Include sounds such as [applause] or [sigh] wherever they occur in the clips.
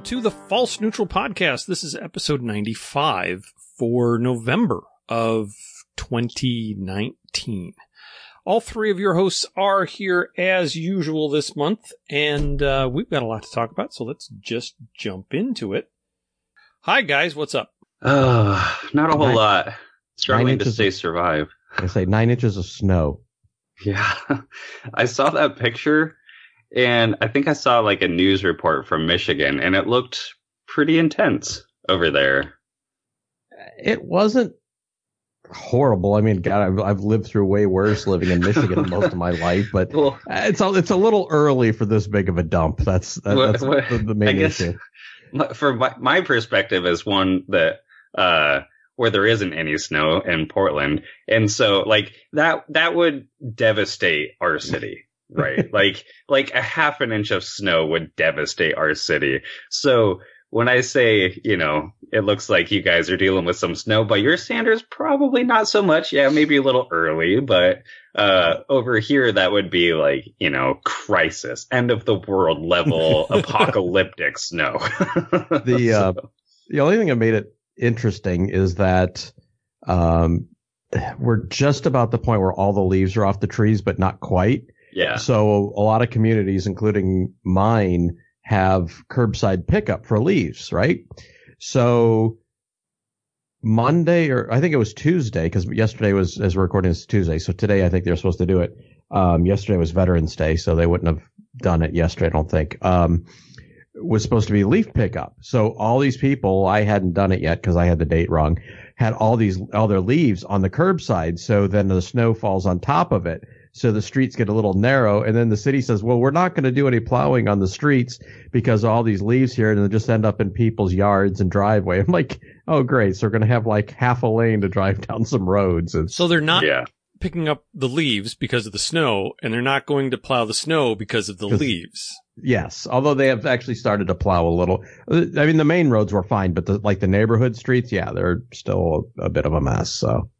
welcome to the False Neutral Podcast. This is episode 95 for November of 2019. All three of your hosts are here as usual this month, and uh, we've got a lot to talk about, so let's just jump into it. Hi, guys, what's up? Uh, not a whole Nine- lot. Struggling to inches stay of- survive. I say nine inches of snow. Yeah. [laughs] I saw that picture and I think I saw like a news report from Michigan and it looked pretty intense over there. It wasn't horrible. I mean, God, I've, I've lived through way worse living in Michigan [laughs] most of my life, but Well, it's a, it's a little early for this big of a dump. That's that, What- that's what- the, the I main guess- issue. [laughs] for my, my perspective as one that uh where there isn't any snow in Portland. And so like that that would devastate our city. Right. [laughs] like like a half an inch of snow would devastate our city. So when I say, you know, it looks like you guys are dealing with some snow, but your standards probably not so much. Yeah, maybe a little early, but uh over here that would be like, you know, crisis, end of the world level [laughs] apocalyptic snow. [laughs] The uh, the only thing that made it interesting is that um, we're just about the point where all the leaves are off the trees, but not quite. Yeah. So a lot of communities, including mine, have curbside pickup for leaves, right? So Monday or I think it was Tuesday because yesterday was as we're recording this Tuesday. So today I think they're supposed to do it. Um, yesterday was Veterans Day, so they wouldn't have done it yesterday. I don't think. Um, was supposed to be leaf pickup. So all these people, I hadn't done it yet because I had the date wrong, had all these all their leaves on the curbside. So then the snow falls on top of it. So the streets get a little narrow, and then the city says, "Well, we're not going to do any plowing on the streets because all these leaves here, and they just end up in people's yards and driveway." I'm like, "Oh, great! So we're going to have like half a lane to drive [laughs] down some roads." It's, So they're not yeah. picking up the leaves because of the snow, and they're not going to plow the snow because of the leaves. Yes, although they have actually started to plow a little. I mean, the main roads were fine, but the, like the neighborhood streets, yeah, they're still a, a bit of a mess. So,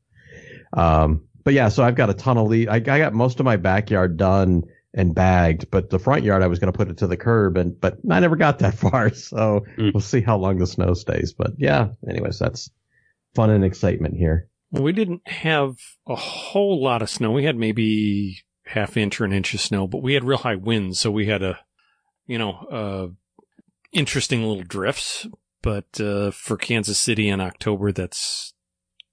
um, but yeah, so I've got a ton of leaves. I, I got most of my backyard done and bagged, but the front yard I was going to put it to the curb, and but I never got that [laughs] far. So Mm. we'll see how long the snow stays. But yeah, anyways, that's fun and excitement here. We didn't have a whole lot of snow. We had maybe half inch or an inch of snow, but we had real high winds, so we had a, you know, uh, interesting little drifts. But uh, for Kansas City in October, that's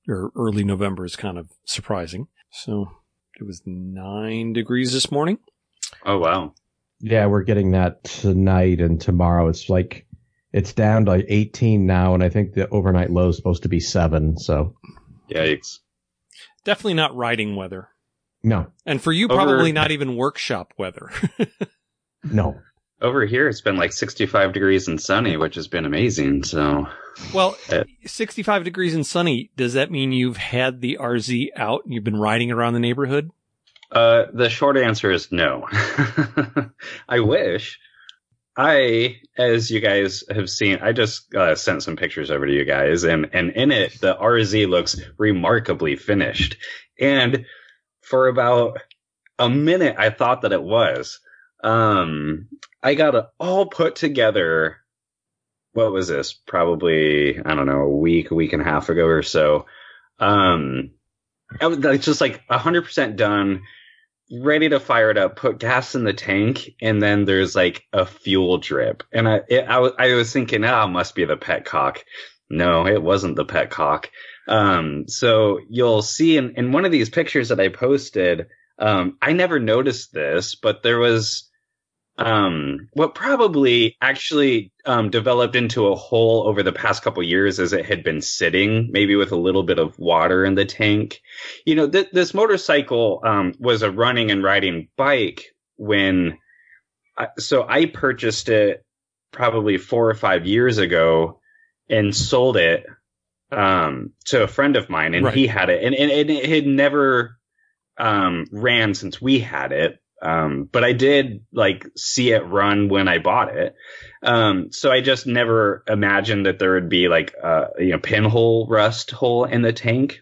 or early November is kind of surprising. So it was nine degrees this morning. Oh wow. Yeah, we're getting that tonight and tomorrow. It's like it's down to like 18 now, and I think the overnight low is supposed to be seven. So Yikes. Definitely not riding weather. no, And for you, Over- probably not even workshop weather. [laughs] no. Over here, it's been like 65 degrees and sunny, which has been amazing. So, Well, Uh, 65 degrees and sunny. Does that mean you've had the RZ out and you've been riding around the neighborhood? uh, the short answer is no. [laughs] I wish. I, as you guys have seen, I just uh, sent some pictures over to you guys, and and in it, the RZ looks remarkably finished. And for about a minute, I thought that it was. Um, I got it all put together. What was this? Probably I don't know, a week, a week and a half ago or so. Um, I was just like hundred percent done, ready to fire it up, put gas in the tank, and then there's like a fuel drip, and I it, I, was- I was thinking, ah, it must be the pet cock. No, it wasn't the petcock. Um, so you'll see in, in one of these pictures that I posted, um, I never noticed this, but there was um, what probably actually um, developed into a hole over the past couple years as it had been sitting, maybe with a little bit of water in the tank. You know, th- this motorcycle um, was a running and riding bike when, I, so I purchased it probably four or five years ago and sold it um, to a friend of mine, and Right. he had it, and, and, and it had never um, ran since we had it. Um, but I did like see it run when I bought it. Um, so I just never imagined that there would be like a you know pinhole rust hole in the tank.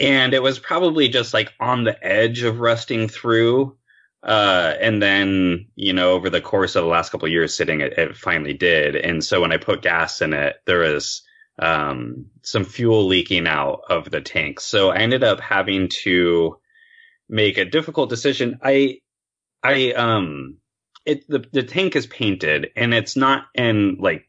And it was probably just like on the edge of rusting through. Uh, and then, you know, over the course of the last couple years sitting, it, it finally did. And so when I put gas in it, there was, um, some fuel leaking out of the tank. So I ended up having to make a difficult decision. I, I, um, it, the, the tank is painted and it's not in like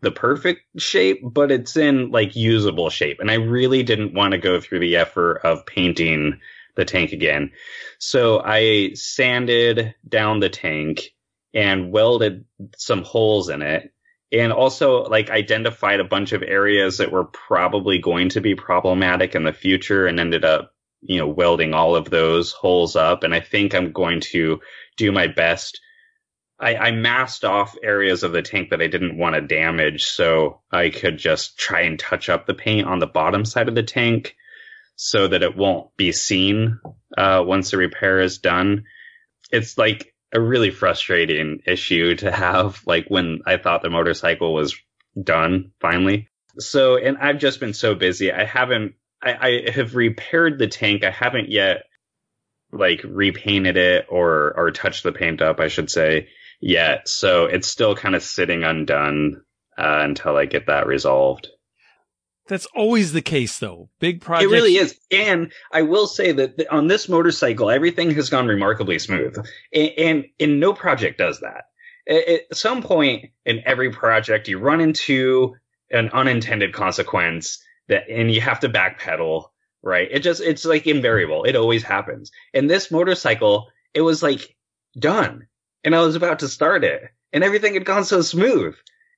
the perfect shape, but it's in like usable shape. And I really didn't want to go through the effort of painting the tank again. So I sanded down the tank and welded some holes in it and also like identified a bunch of areas that were probably going to be problematic in the future and ended up, you know, welding all of those holes up. And I think I'm going to do my best. I, I masked off areas of the tank that I didn't want to damage so I could just try and touch up the paint on the bottom side of the tank so that it won't be seen uh, once the repair is done. It's like a really frustrating issue to have, like when I thought the motorcycle was done finally. So, and I've just been so busy. I haven't, I, I have repaired the tank. I haven't yet like repainted it or, or touched the paint up, I should say yet. So it's still kind of sitting undone uh, until I get that resolved. That's always the case, though. Big project. It really is. And I will say that on this motorcycle, everything has gone remarkably smooth. And, and, and no project does that. At some point in every project, you run into an unintended consequence that, and you have to backpedal, right? It just, it's like invariable. It always happens. And this motorcycle, it was like done. And I was about to start it and everything had gone so smooth.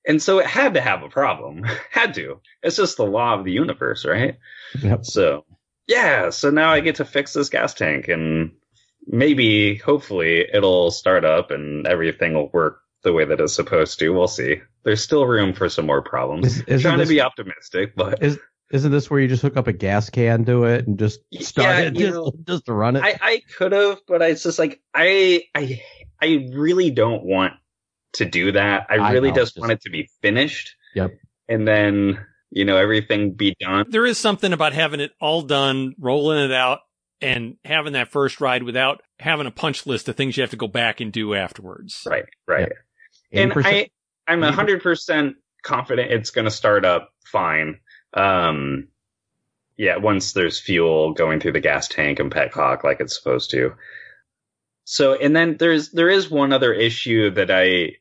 And so it had to have a problem. [laughs] had to. It's just the law of the universe, right? Yep. So, yeah. So now I get to fix this gas tank and maybe, hopefully, it'll start up and everything will work the way that it's supposed to. We'll see. There's still room for some more problems. Is, Trying this, to be optimistic, but. Is, isn't this where you just hook up a gas can to it and just start Yeah, it you just, know, just to run it? I, I could have, but it's just like I I I really don't want to do that. I I really know, just just- want it to be finished. Yep. And then, you know, everything be done. There is something about having it all done, rolling it out, and having that first ride without having a punch list of things you have to go back and do afterwards. Right, right. And I I'm 80%. hundred percent confident it's gonna start up fine. Um yeah, once there's fuel going through the gas tank and petcock like it's supposed to. So and then there's there is one other issue that I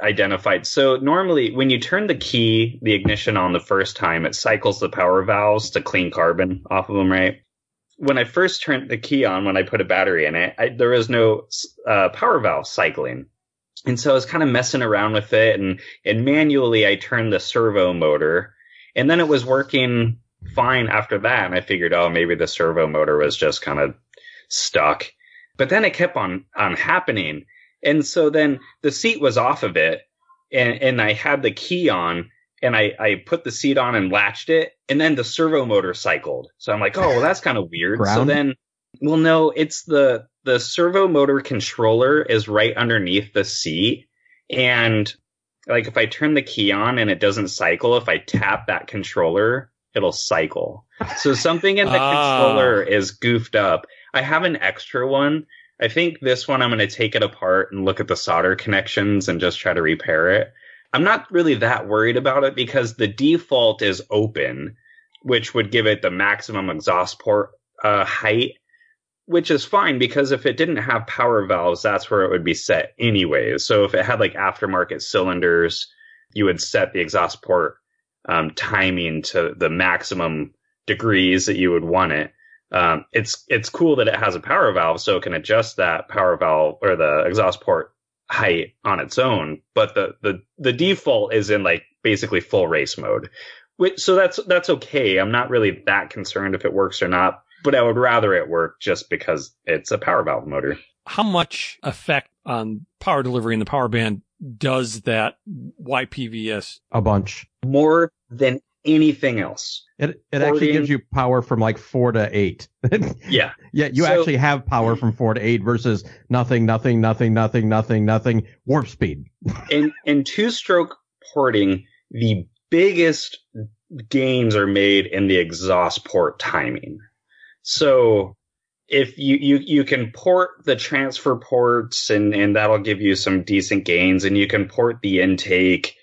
identified. So normally when you turn the key, the ignition on the first time, it cycles the power valves to clean carbon off of them, right? When I first turned the key on, when I put a battery in it, I, there was no uh, power valve cycling. And so I was kind of messing around with it and, and manually I turned the servo motor and then it was working fine after that. And I figured, oh, maybe the servo motor was just kind of stuck. But then it kept on, on happening. And so then the seat was off of it and, and I had the key on and I, I put the seat on and latched it and then the servo motor cycled. So I'm like, oh, well, that's kind of weird. So then, well, no, it's the, the servo motor controller is right underneath the seat. And like if I turn the key on and it doesn't cycle, if I tap that controller, it'll cycle. So something in the Ah. controller is goofed up. I have an extra one. I think this one I'm going to take it apart and look at the solder connections and just try to repair it. I'm not really that worried about it because the default is open, which would give it the maximum exhaust port uh, height, which is fine because if it didn't have power valves, that's where it would be set anyways. So if it had like aftermarket cylinders, you would set the exhaust port um, timing to the maximum degrees that you would want it. Um, it's it's cool that it has a power valve, so it can adjust that power valve or the exhaust port height on its own. But the the the default is in like basically full race mode, which so that's that's okay. I'm not really that concerned if it works or not, but I would rather it work just because it's a power valve motor. How much effect on power delivery in the power band does that YPVS? a bunch. More than anything else. It it actually gives you power from like four to eight. [laughs] Yeah. yeah, you So- actually have power from four to eight versus nothing, nothing, nothing, nothing, nothing, nothing. Warp speed. [laughs] in in two stroke porting, the biggest gains are made in the exhaust port timing. So if you, you you can port the transfer ports and and that'll give you some decent gains and you can port the intake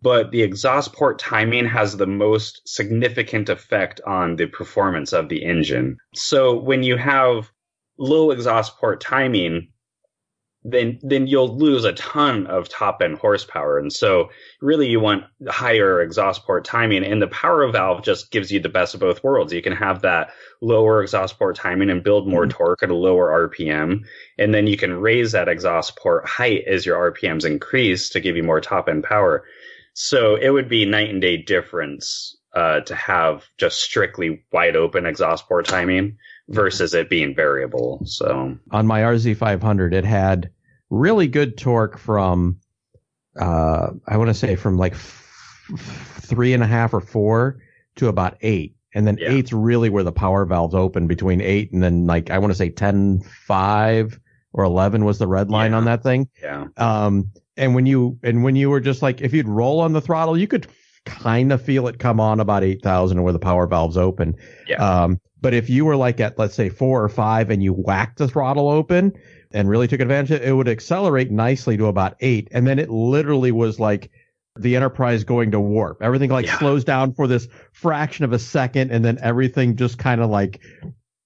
but the exhaust port timing has the most significant effect on the performance of the engine. So when you have low exhaust port timing then then you'll lose a ton of top end horsepower. And so really you want higher exhaust port timing and the power valve just gives you the best of both worlds. You can have that lower exhaust port timing and build more mm-hmm. torque at a lower RPM. And then you can raise that exhaust port height as your RPMs increase to give you more top end power. So it would be night and day difference uh, to have just strictly wide open exhaust port timing versus it being variable. So on my RZ500, it had really good torque from, uh, I want to say from like f- three and a half or four to about eight. And then yeah. eight's really where the power valves open between eight and then like, I want to say 10, five or 11 was the red line yeah. on that thing. Yeah. Um, and when you, and when you were just like, if you'd roll on the throttle, you could kind of feel it come on about 8,000 where the power valves open. Yeah. Um, but if you were like at, let's say four or five and you whacked the throttle open and really took advantage of it, it would accelerate nicely to about eight. And then it literally was like the Enterprise going to warp. Everything like yeah. slows down for this fraction of a second and then everything just kind of like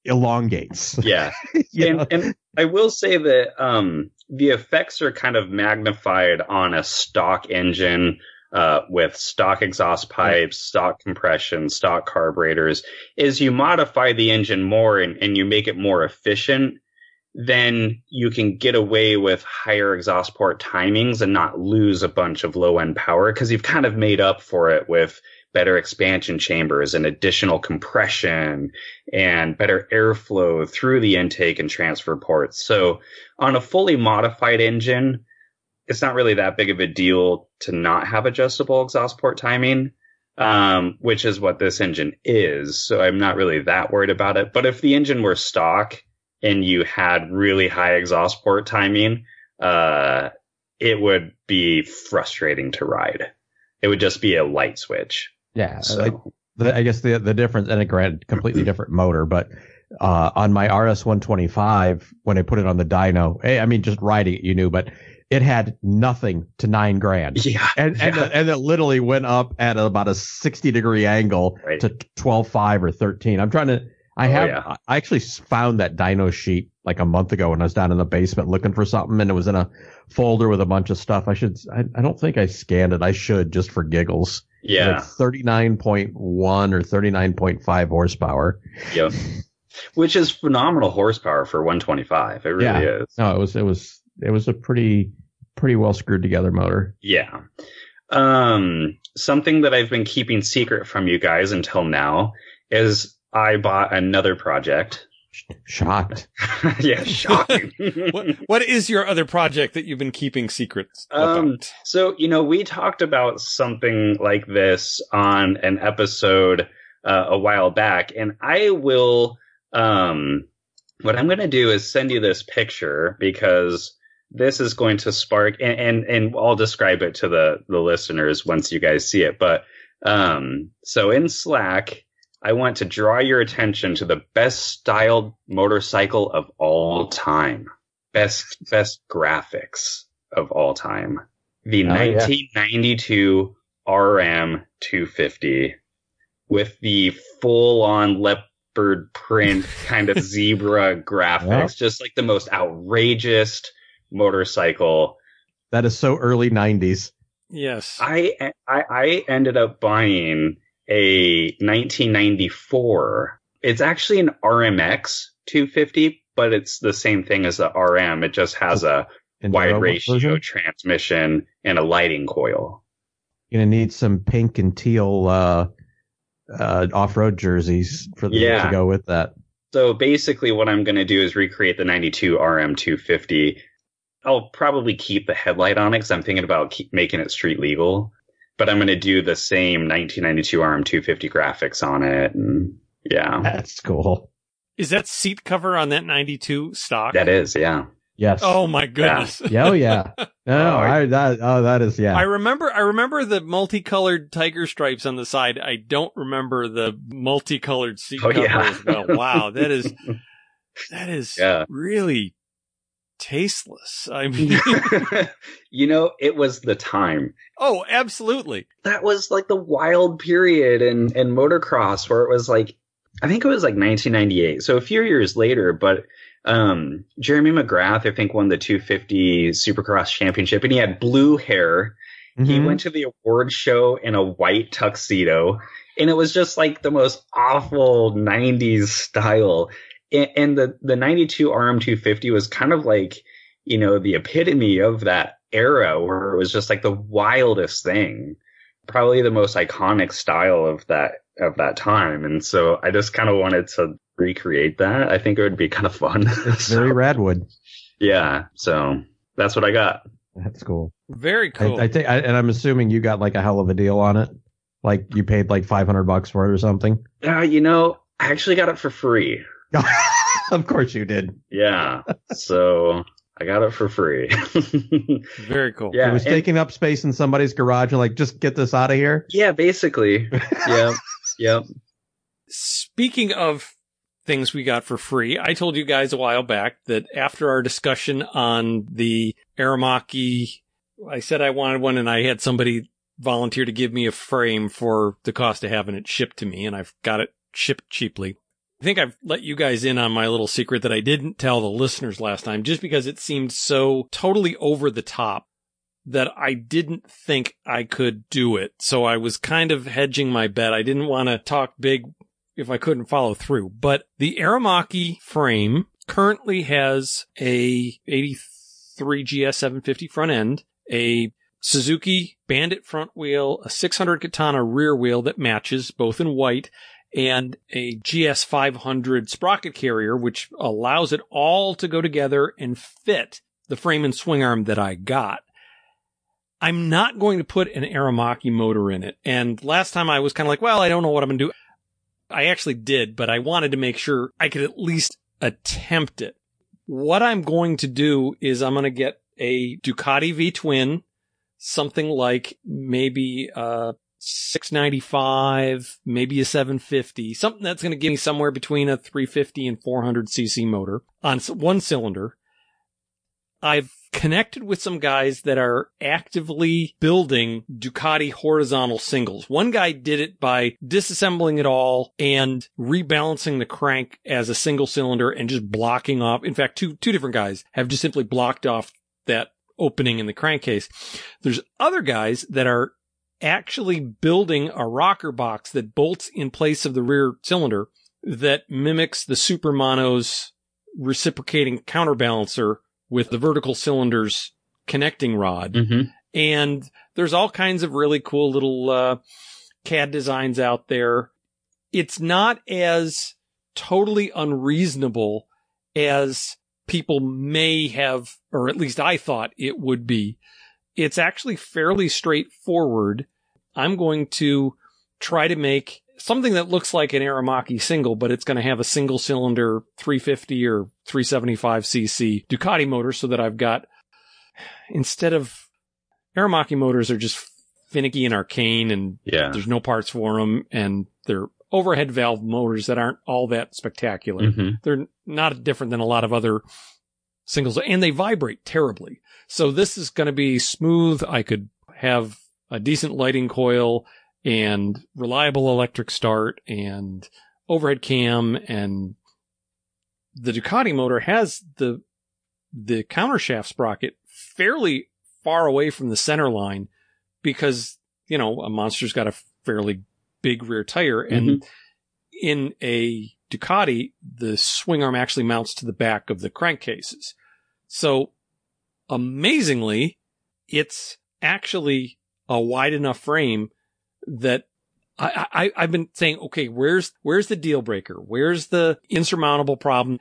elongates. [laughs] Yeah. and, and, I will say that, um, the effects are kind of magnified on a stock engine uh, with stock exhaust pipes, stock compression, stock carburetors, is you modify the engine more and, and you make it more efficient, then you can get away with higher exhaust port timings and not lose a bunch of low end power because you've kind of made up for it with better expansion chambers and additional compression and better airflow through the intake and transfer ports. So on a fully modified engine, it's not really that big of a deal to not have adjustable exhaust port timing, um, which is what this engine is. So I'm not really that worried about it. But if the engine were stock and you had really high exhaust port timing, uh, it would be frustrating to ride. It would just be a light switch. Yeah. So. Like I guess the the difference, and a completely [clears throat] different motor, but uh, on my RS 125, when I put it on the dyno, hey, I mean, just riding it, you knew, but it had nothing to nine grand. Yeah. And, and, yeah. and it literally went up at about a 60 degree angle right. to 12.5 or 13. I'm trying to, I oh, have, yeah. I actually found that dyno sheet like a month ago when I was down in the basement looking for something and it was in a folder with a bunch of stuff. I should, I, I don't think I scanned it. I should just for giggles. Yeah. Like 39.1 or 39.5 horsepower. Yep. Which is phenomenal horsepower for 125. It really yeah. is. No, it was, it was, it was a pretty pretty well screwed together motor. Yeah. Um, something that I've been keeping secret from you guys until now is I bought another project. Shocked. [laughs] yeah, shocking. [laughs] what, what is your other project that you've been keeping secrets um, so, you know, we talked about something like this on an episode uh, a while back, and I will, um, what I'm going to do is send you this picture because this is going to spark and, and, and I'll describe it to the, the listeners once you guys see it. But um, so in Slack, I want to draw your attention to the best styled motorcycle of all time. Best best graphics of all time. The oh, 1992 yeah. RM 250 with the full on leopard print kind of [laughs] zebra graphics, yeah. just like the most outrageous motorcycle. That is so early 90s. Yes. I, I, I ended up buying a 1994. It's actually an RMX 250, but it's the same thing as the RM. It just has a wide ratio version? transmission and a lighting coil. You're gonna need some pink and teal uh, uh, off-road jerseys for the, yeah. to go with that. So basically, what I'm going to do is recreate the 92 RM 250 I'll probably keep the headlight on it because I'm thinking about keep making it street legal. But I'm going to do the same 1992 RM250 graphics on it, and yeah, that's cool. Is that seat cover on that 92 stock? That is, yeah. Yes. Oh my goodness. [laughs] Yeah. oh yeah. [laughs] No, oh, I, that oh that is yeah. I remember I remember the multicolored tiger stripes on the side. I don't remember the multicolored seat oh, cover yeah. as well. Wow, that is [laughs] That is Yeah. really tasteless. I [laughs] mean, you know, it was the time. oh, absolutely. That was like the wild period in, in motocross where it was like, I think it was like 1998. So a few years later, but um, Jeremy McGrath, I think, won the 250 Supercross Championship and he had blue hair. He Mhm. went to the award show in a white tuxedo and it was just like the most awful 90s style. And, and the, the 92 RM250 was kind of like, you know, the epitome of that era where it was just like the wildest thing. Probably the most iconic style of that, of that time. And so I just kind of wanted to recreate that. I think it would be kind of fun. It's [laughs] So, very Radwood. yeah. So that's what I got. That's cool. Very cool. I, I think, I, and I'm assuming you got like a hell of a deal on it. Like you paid like 500 bucks for it or something. Uh, you know, I actually got it for free. [laughs] of course you did. Yeah. so I got it for free. [laughs] Very cool. yeah. it was and- taking up space in somebody's garage and like, just get this out of here. yeah, basically. [laughs] Yeah. Yep. Speaking of things we got for free, I told you guys a while back that after our discussion on the Aermacchi, I said I wanted one and I had somebody volunteer to give me a frame for the cost of having it shipped to me and I've got it shipped cheaply. I think I've let you guys in on my little secret that I didn't tell the listeners last time just because it seemed so totally over the top that I didn't think I could do it. So I was kind of hedging my bet. I didn't want to talk big if I couldn't follow through. But the Aermacchi frame currently has a 83 GS 750 front end, a Suzuki Bandit front wheel, a 600 Katana rear wheel that matches both in white, and a GS 500 sprocket carrier, which allows it all to go together and fit the frame and swing arm that I got. I'm not going to put an Aermacchi motor in it. And last time I was kind of like, well, I don't know what I'm going to do. I actually did, but I wanted to make sure I could at least attempt it. What I'm going to do is I'm going to get a Ducati V twin, something like maybe a 695, maybe a 750, something that's going to give me somewhere between a 350 and 400 cc motor on one cylinder. I've connected with some guys that are actively building Ducati horizontal singles. One guy did it by disassembling it all and rebalancing the crank as a single cylinder and just blocking off. In fact, two, two different guys have just simply blocked off that opening in the crankcase. There's other guys that are actually building a rocker box that bolts in place of the rear cylinder that mimics the Super Mono's reciprocating counterbalancer with the vertical cylinders connecting rod. Mm-hmm. And there's all kinds of really cool little uh, CAD designs out there. It's not as totally unreasonable as people may have, or at least I thought it would be. It's actually fairly straightforward. I'm going to try to make something that looks like an Aermacchi single, but it's going to have a single cylinder 350 or 375 cc Ducati motor so that I've got instead of Aermacchi motors are just finicky and arcane and Yeah. there's no parts for them and they're overhead valve motors that aren't all that spectacular. hmm They're not different than a lot of other singles and they vibrate terribly. So this is going to be smooth. I could have a decent lighting coil and reliable electric start and overhead cam and the Ducati motor has the the countershaft sprocket fairly far away from the center line because you know a monster's got a fairly big rear tire and mm-hmm. in a Ducati the swing arm actually mounts to the back of the crankcases so amazingly it's actually a wide enough frame that I, I, I've been saying, okay, where's, where's the deal breaker? Where's the insurmountable problem?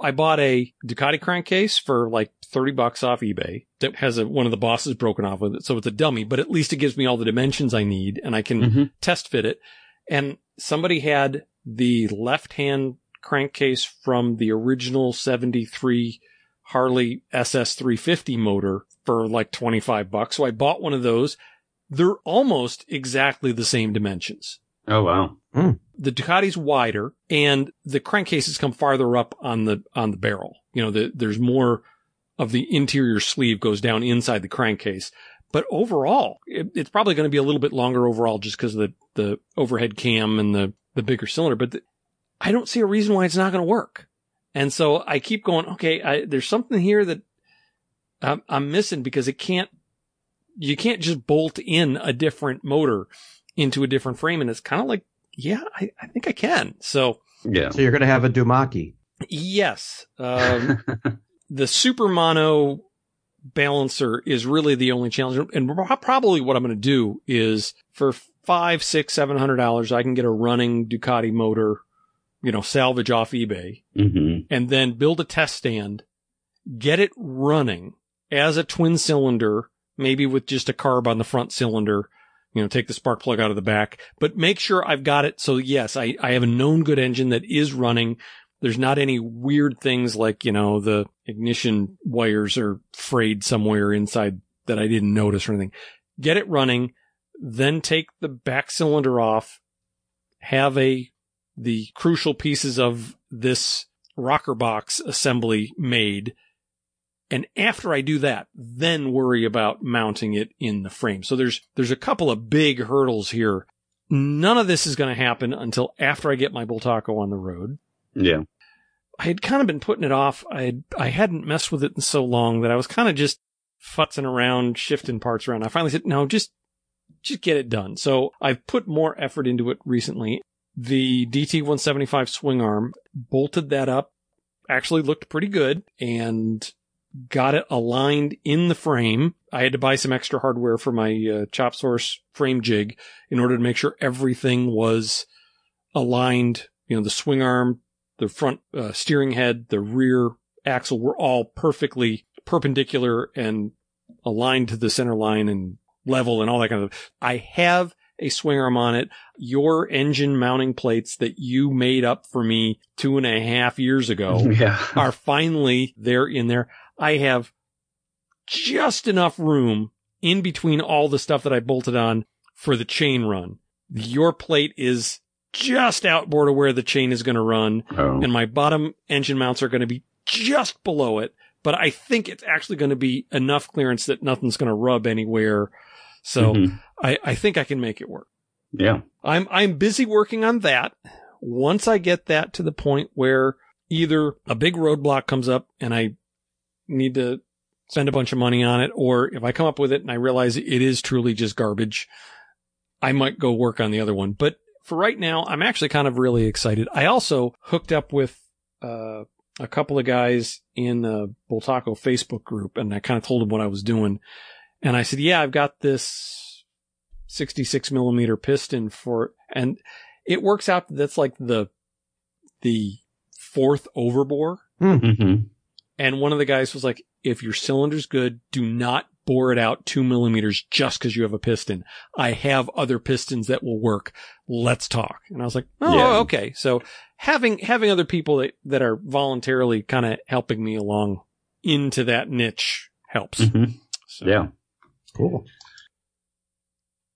I bought a Ducati crankcase for like 30 bucks off eBay that has a, one of the bosses broken off with it. So it's a dummy, but at least it gives me all the dimensions I need and I can hmm test fit it. And somebody had the left hand crankcase from the original 73 Harley SS 350 motor for like 25 bucks. So I bought one of those. They're almost exactly the same dimensions. Oh wow. Hmm. the Ducati's wider and the crankcases come farther up on the, on the barrel. You know, the, there's more of the interior sleeve goes down inside the crankcase. But overall, it, it's probably going to be a little bit longer overall just because of the, the overhead cam and the, the bigger cylinder. But the, I don't see a reason why it's not going to work. And so I keep going, okay, I, there's something here that I'm, I'm missing because it can't, you can't just bolt in a different motor into a different frame. And it's kind of like, yeah, I, I think I can. So Yeah. So you're going to have a Dumaki. yes, um, [laughs] the super mono balancer is really the only challenge. And probably what I'm going to do is for five, six, seven hundred dollars, I can get a running Ducati motor, you know, salvage off eBay hmm and then build a test stand, get it running as a twin cylinder, maybe with just a carb on the front cylinder, you know, take the spark plug out of the back, but make sure I've got it. So yes, I, I have a known good engine that is running. There's not any weird things like, you know, the ignition wires are frayed somewhere inside that I didn't notice or anything. Get it running, then take the back cylinder off, have a, the crucial pieces of this rocker box assembly made. And after I do that, then worry about mounting it in the frame. So there's, there's a couple of big hurdles here. None of this is going to happen until after I get my Bultaco on the road. Yeah. I had kind of been putting it off. I had, I hadn't messed with it in so long that I was kind of just futzing around, shifting parts around. I finally said, no, just, just get it done. So I've put more effort into it recently. The DT 175 swing arm bolted that up, actually looked pretty good and got it aligned in the frame. I had to buy some extra hardware for my uh, chop source frame jig in order to make sure everything was aligned. You know, the swing arm, the front uh, steering head, the rear axle were all perfectly perpendicular and aligned to the center line and level and all that kind of stuff. I have a swing arm on it. Your engine mounting plates that you made up for me two and a half years ago [laughs] Yeah. are finally there in there. I have just enough room in between all the stuff that I bolted on for the chain run. Your plate is just outboard of where the chain is going to run Oh. and my bottom engine mounts are going to be just below it. But I think it's actually going to be enough clearance that nothing's going to rub anywhere. So Mhm. I, I think I can make it work. Yeah. I'm I'm busy working on that. Once I get that to the point where either a big roadblock comes up and I need to spend a bunch of money on it, or if I come up with it and I realize it is truly just garbage, I might go work on the other one. But for right now, I'm actually kind of really excited. I also hooked up with uh, a couple of guys in the Bultaco Facebook group, and I kind of told them what I was doing. And I said, "Yeah, I've got this 66 millimeter piston for, and it works out that's like the the fourth overbore." hmm And one of the guys was like, if your cylinder's good, do not bore it out two millimeters just because you have a piston. I have other pistons that will work. Let's talk. And I was like, oh, Yeah. okay. So having, having other people that, that are voluntarily kind of helping me along into that niche helps. hmm So, Yeah. Cool.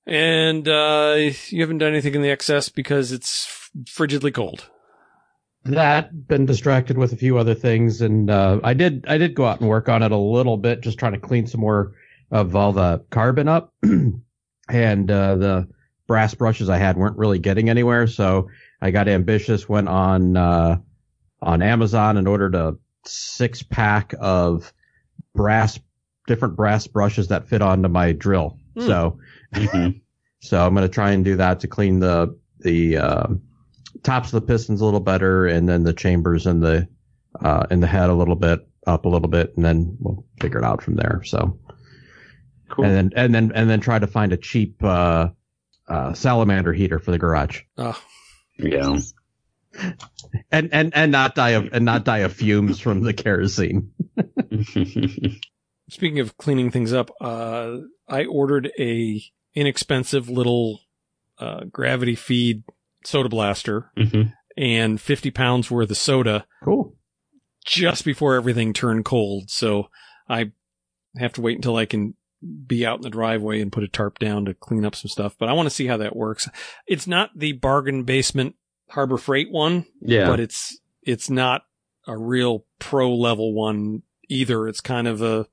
And, uh, you haven't done anything in the XS because it's frigidly cold. That been distracted with a few other things, and uh, I did I did go out and work on it a little bit, just trying to clean some more of all the carbon up, [clears throat] and uh, the brass brushes I had weren't really getting anywhere, so I got ambitious, went on uh, on Amazon and ordered a six pack of brass different brass brushes that fit onto my drill. Hmm. So hmm [laughs] so I'm going to try and do that to clean the the uh, tops of the pistons a little better, and then the chambers and the uh, in the head a little bit up a little bit, and then we'll figure it out from there. So Cool. and then and then and then try to find a cheap uh, uh, salamander heater for the garage, Oh, yeah. [laughs] and and and not die of and not die of fumes from the kerosene. [laughs] Speaking of cleaning things up, uh, I ordered a inexpensive little uh, gravity feed soda blaster hmm and 50 pounds worth of soda Cool. just before everything turned cold. So I have to wait until I can be out in the driveway and put a tarp down to clean up some stuff. But I want to see how that works. It's not the bargain basement Harbor Freight one, Yeah. but it's it's not a real pro level one either. It's kind of a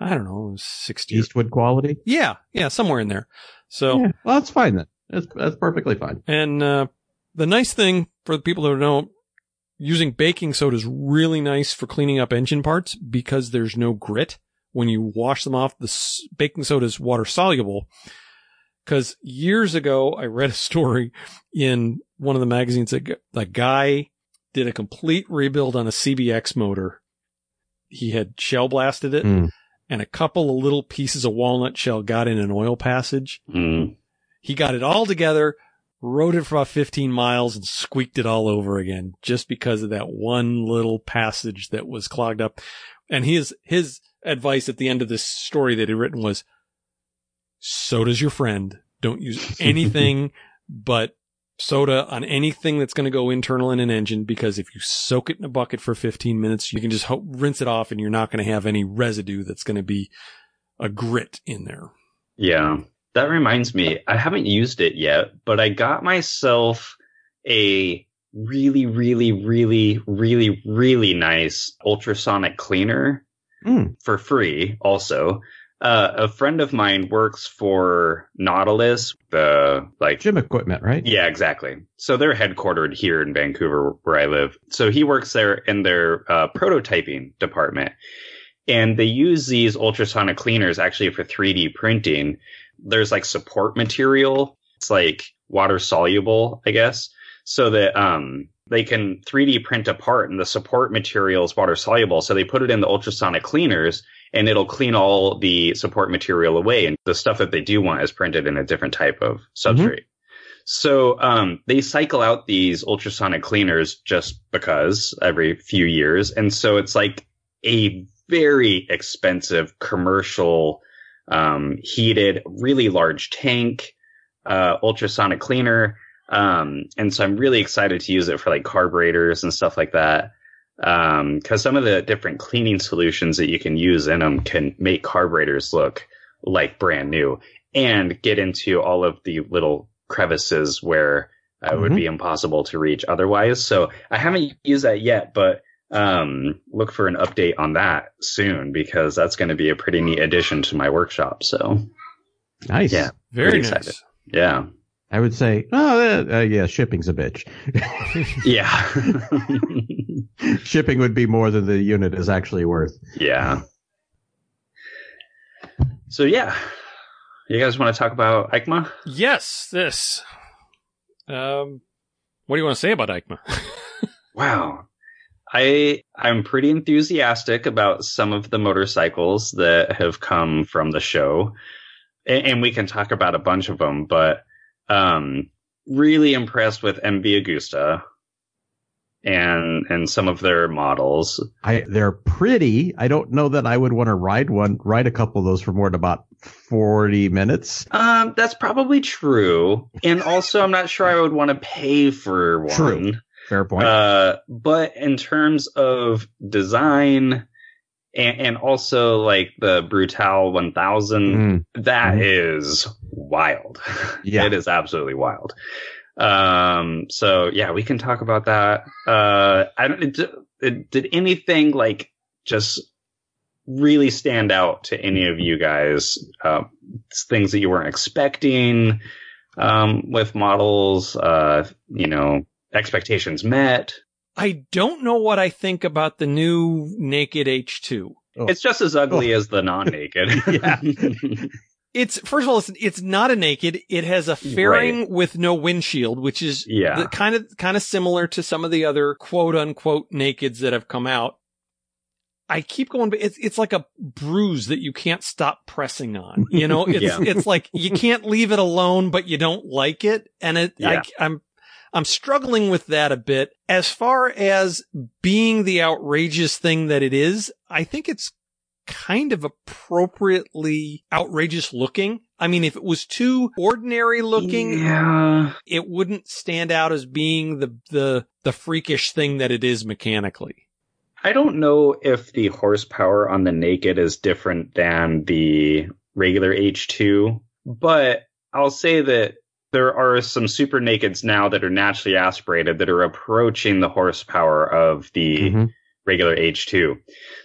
I don't know, 60. Eastwood quality. Yeah, yeah, somewhere in there. So Yeah, well, that's fine then. That's that's perfectly fine. And uh, the nice thing for the people who know, using baking soda is really nice for cleaning up engine parts because there's no grit. When you wash them off, the s- baking soda is water soluble. Because years ago, I read a story in one of the magazines that a guy did a complete rebuild on a CBX motor. He had shell blasted it, Mm. And a couple of little pieces of walnut shell got in an oil passage. Mm. He got it all together, rode it for about 15 miles and squeaked it all over again just because of that one little passage that was clogged up. And his, his advice at the end of this story that he'd written was, so does your friend. Don't use [laughs] anything but soda on anything that's going to go internal in an engine because if you soak it in a bucket for 15 minutes, you can just ho- rinse it off and you're not going to have any residue that's going to be a grit in there. Yeah. That reminds me, I haven't used it yet, but I got myself a really, really, really, really, really nice ultrasonic cleaner Mm. for free also. Uh, a friend of mine works for Nautilus, the like Gym equipment, right? yeah, exactly. So they're headquartered here in Vancouver, where I live. So he works there in their uh, prototyping department. And they use these ultrasonic cleaners actually for 3D printing. There's like support material. It's like water soluble, I guess. So that um, they can 3D print a part and the support material is water soluble. So they put it in the ultrasonic cleaners and it'll clean all the support material away. And the stuff that they do want is printed in a different type of substrate. So um, they cycle out these ultrasonic cleaners just because every few years, and so it's like a very expensive commercial um, heated, really large tank uh, ultrasonic cleaner. Um, and so I'm really excited to use it for like carburetors and stuff like that. Um, cause some of the different cleaning solutions that you can use in them can make carburetors look like brand new and get into all of the little crevices where uh, it would Mhm. be impossible to reach otherwise. So I haven't used that yet, but um, look for an update on that soon because that's going to be a pretty neat addition to my workshop. So Nice. Yeah. Very nice. excited. yeah, I would say, oh, uh, uh, yeah, shipping's a bitch. [laughs] yeah, [laughs] Shipping would be more than the unit is actually worth. yeah. So yeah, you guys want to talk about EICMA? Yes, this. Um, what do you want to say about EICMA? [laughs] Wow. I I'm pretty enthusiastic about some of the motorcycles that have come from the show, and, and we can talk about a bunch of them. But um, really impressed with MV Agusta and and some of their models. I they're pretty. I don't know that I would want to ride one, ride a couple of those for more than about forty minutes. Um, that's probably true, and also I'm not sure I would want to pay for one. True. Fair point. Uh, but in terms of design and, and also like the Brutale 1000, Mm. that Mhm. is wild. [laughs] Yeah. it is absolutely wild. Um, so yeah, we can talk about that. Uh, I don't, it, it, did anything like just really stand out to any of you guys? Uh, things that you weren't expecting, um, with models, uh, you know, expectations met. I don't know what I think about the new Naked H2. Oh. It's just as ugly as the non-naked. [laughs] Yeah. [laughs] It's first of all, it's, it's not a naked. It has a fairing with no windshield, which is yeah. the, kind of kind of similar to some of the other quote unquote nakeds that have come out. I keep going, but it's it's like a bruise that you can't stop pressing on. You know, [laughs] it's Yeah. it's like you can't leave it alone, but you don't like it, and it Yeah. I, I'm I'm struggling with that a bit. As far as being the outrageous thing that it is, I think it's kind of appropriately outrageous looking. I mean, if it was too ordinary looking, Yeah. it wouldn't stand out as being the, the, the freakish thing that it is mechanically. I don't know if the horsepower on the naked is different than the regular H2, but I'll say that there are some super nakeds now that are naturally aspirated that are approaching the horsepower of the Mhm. Regular H2.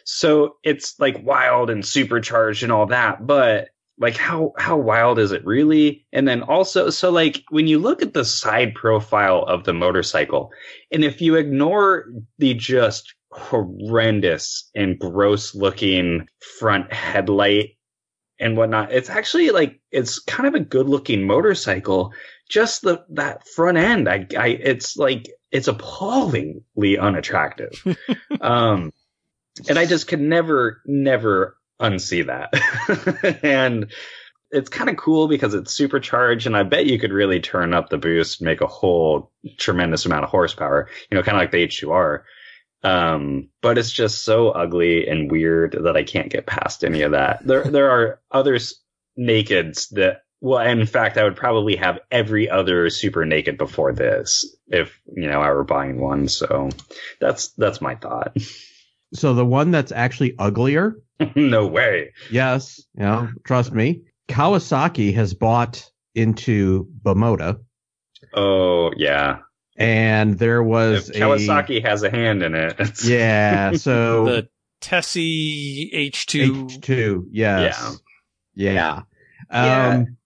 So it's like wild and supercharged and all that, but like how how wild is it really? And then also so like when you look at the side profile of the motorcycle and if you ignore the just horrendous and gross looking front headlight and whatnot, it's actually like it's kind of a good looking motorcycle. Just the that front end, I, I it's like it's appallingly unattractive. [laughs] um, and I just could never, never unsee that. [laughs] and it's kind of cool because it's supercharged, and I bet you could really turn up the boost, make a whole tremendous amount of horsepower. You know, kind of like the H2R. Um, but it's just so ugly and weird that I can't get past any of that. There, there are others nakeds that, well, in fact, I would probably have every other super naked before this if, you know, I were buying one. So that's, that's my thought. [laughs] So the one that's actually uglier, [laughs] no way. yes, you know, trust me, Kawasaki has bought into Bimota, Oh, yeah. and there was If Kawasaki has a hand in it. [laughs] yeah. So The Tesi H2. H two, yes, yeah, Yeah. Um,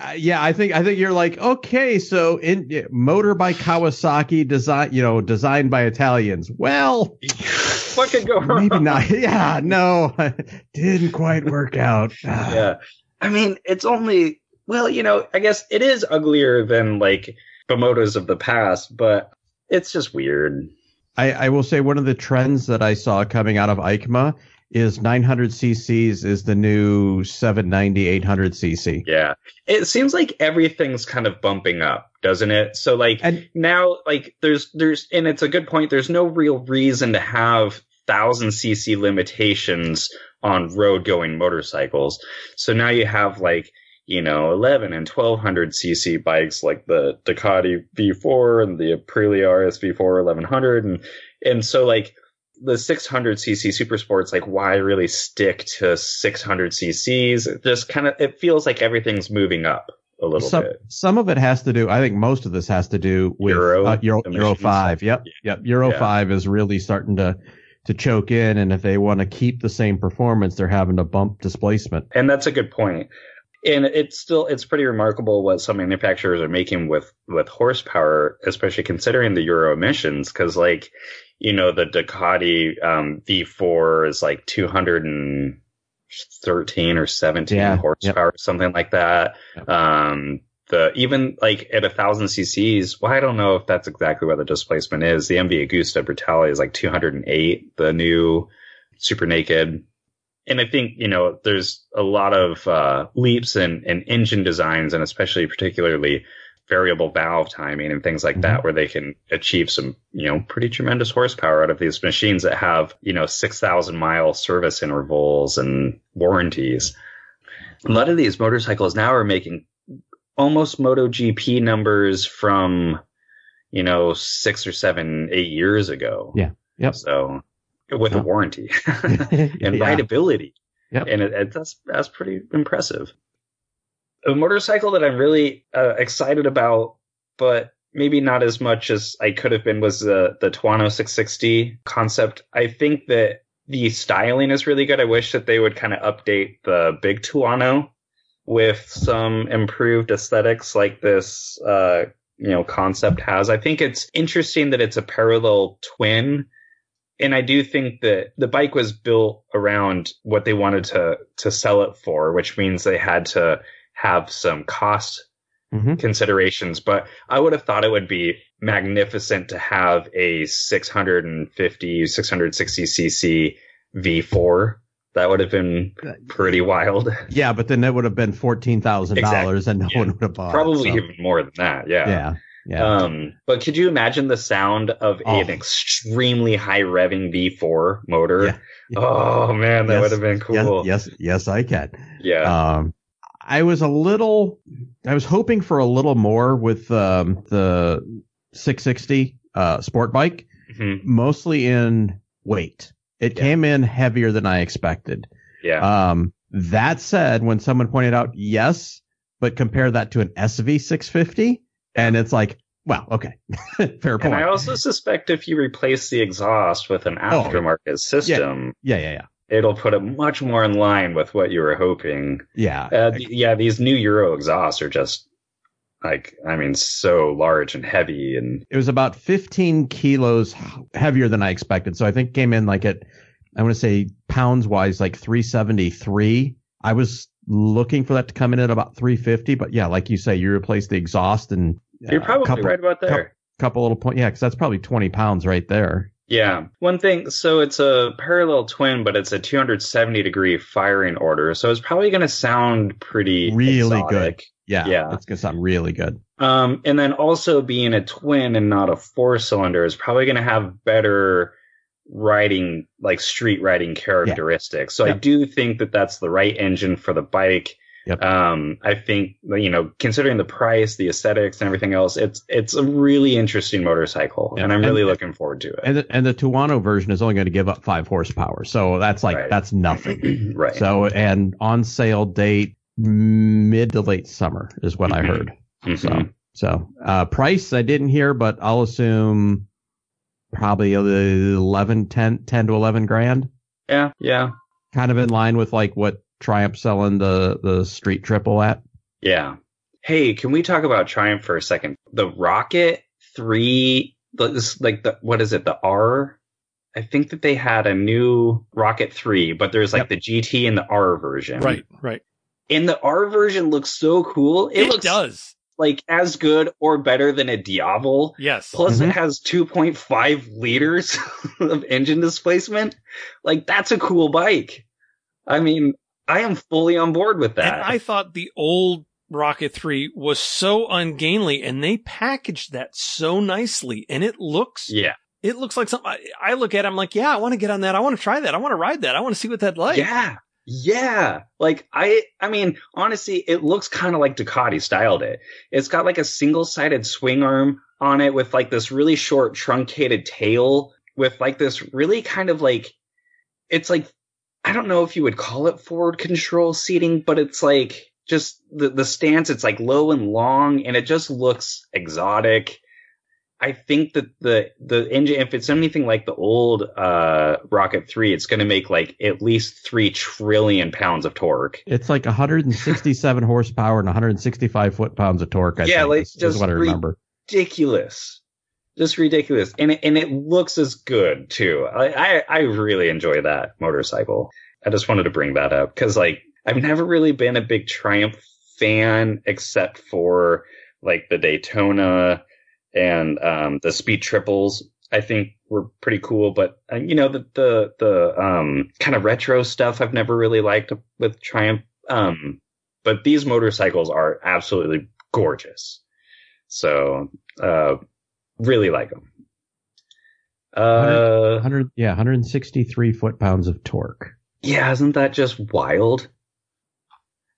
uh, yeah, I think I think you're like okay, so in yeah, motor by Kawasaki, design you know designed by Italians. Well, [laughs] what could go wrong? maybe not. [laughs] Yeah, no, [laughs] didn't quite work out. yeah. I mean, it's only, well, you know, I guess it is uglier than like Bimotas of the past, but it's just weird. I, I will say one of the trends that I saw coming out of EICMA is 900 cc's is the new 790 800 cc. Yeah. It seems like everything's kind of bumping up, doesn't it? So like And now, like there's, there's, and it's a good point. There's no real reason to have thousand cc limitations on road going motorcycles. So now you have like, you know, 11 and 1200 cc bikes like the Ducati V4 and the Aprilia RS V4 1100. And, and so like the 600 cc super sports, like why really stick to 600 cc's? It just kind of, it feels like everything's moving up a little some, bit. some of it has to do, I think most of this has to do with Euro uh, Euro, Euro 5. Yep. Yep. Euro Yeah. 5 is really starting to, to choke in. And if they want to keep the same performance, they're having to bump displacement. And that's a good point. And it's still it's pretty remarkable what some manufacturers are making with with horsepower, especially considering the Euro emissions. Because like you know the Ducati um, V4 is like 213 or 17 Yeah, horsepower, something like that. Yep. Um, the even like at a thousand cc's, well, I don't know if that's exactly what the displacement is. The MV Agusta Brutale is like 208. The new Super Naked and I think you know there's a lot of uh, leaps in, in engine designs, and especially particularly variable valve timing and things like that, mm-hmm. where they can achieve some you know pretty tremendous horsepower out of these machines that have you know six thousand mile service intervals and warranties. A lot of these motorcycles now are making almost MotoGP numbers from you know six or seven, eight years ago. Yeah. Yep. So with a warranty [laughs] [laughs] and Yeah. rideability. Yep. And it, it, that's that's pretty impressive. A motorcycle that I'm really uh, excited about, but maybe not as much as I could have been, was the the Tuono 660 concept. I think that the styling is really good. I wish that they would kind of update the big Tuono with some improved aesthetics like this uh, you know concept has. I think it's interesting that it's a parallel twin and I do think that the bike was built around what they wanted to to sell it for, which means they had to have some cost Mhm. considerations. But I would have thought it would be magnificent to have a 650, 660 cc V4. That would have been pretty wild. Yeah, but then it would have been fourteen thousand dollars, and no Yeah. one would have bought. it, Probably so, even more than that. Yeah. yeah, yeah. Um, but could you imagine the sound of Oh. an extremely high revving V4 motor? Yeah. Oh man, that Yes. would have been cool. Yes, yes, yes, I can. Yeah. Um, I was a little, I was hoping for a little more with um, the 660 uh, sport bike, Mhm. mostly in weight. It Yeah. came in heavier than I expected. Yeah. Um, that said, when someone pointed out, yes, but compare that to an SV650, and it's like, well, okay, [laughs] fair point. And I also suspect if you replace the exhaust with an Oh, aftermarket system, yeah, yeah, yeah, it'll put it much more in line with what you were hoping. yeah. Uh, th- yeah, these new Euro exhausts are just like, I mean, so large and heavy, and it was about 15 kilos heavier than I expected. So I think came in like at, I want to say pounds wise, like 373. I was looking for that to come in at about 350, but yeah, like you say, you replace the exhaust and you're uh, probably couple, right about there. couple- couple little point. Yeah, because that's probably 20 pounds right there. Yeah. One thing, so it's a parallel twin, but it's a 270 degree firing order. So it's probably going to sound pretty Really exotic. good. Yeah, Yeah. it's gonna sound really good. Um, and then also being a twin and not a four cylinder is probably going to have better riding, like street riding characteristics. So I do think that that's the right engine for the bike. Yep. Um, I think you know, considering the price, the aesthetics, and everything else, it's it's a really interesting motorcycle, Yeah. and I'm And- really looking forward to it. And the, and the Tuono version is only going to give up five horsepower, so that's like Right. that's nothing. [clears throat] right. So and on sale date mid to late summer is what I Mhm. heard. Mhm. So so uh, price I didn't hear, but I'll assume probably 11, 10, 10 to eleven grand, yeah, yeah. kind of in line with like what Triumph selling the the Street Triple at. Yeah. Hey, can we talk about Triumph for a second? The Rocket 3, this, like the, what is it? The R? I think that they had a new Rocket 3, but there's like Yep. the GT and the R version. Right, right. And the R version looks so cool. It, It, looks does. like as good or better than a Diavel. Yes. Plus, Mhm. it has 2.5 liters [laughs] of engine displacement. Like, that's a cool bike. I mean, I am fully on board with that. And I thought the old Rocket 3 was so ungainly and they packaged that so nicely and it looks, yeah. it looks like something I, I look at, it, I'm like, yeah, I want to get on that. I want to try that. I want to ride that. I want to see what that like. Yeah. Yeah. Like I I mean, honestly, it looks kind of like Ducati styled it. It's got like a single-sided swing arm on it with like this really short truncated tail with like this really kind of like it's like I don't know if you would call it forward control seating, but it's like just the the stance it's like low and long and it just looks exotic. I think that the the engine, if it's anything like the old uh, Rocket Three, it's going to make like at least three trillion pounds of torque. It's like 167 [laughs] horsepower and 165 foot pounds of torque. I Yeah, think, like, is, is just what I remember. Ridiculous, just ridiculous, and it, and it looks as good too. I, I I really enjoy that motorcycle. I just wanted to bring that up because like I've never really been a big Triumph fan except for like the Daytona and um, the Speed Triples. I think were pretty cool, but uh, you know the the the um, kind of retro stuff I've never really liked with Triumph. Um, but these motorcycles are absolutely gorgeous. So uh, really like them. Uh, 100, yeah, 163 foot pounds of torque. yeah, isn't that just wild?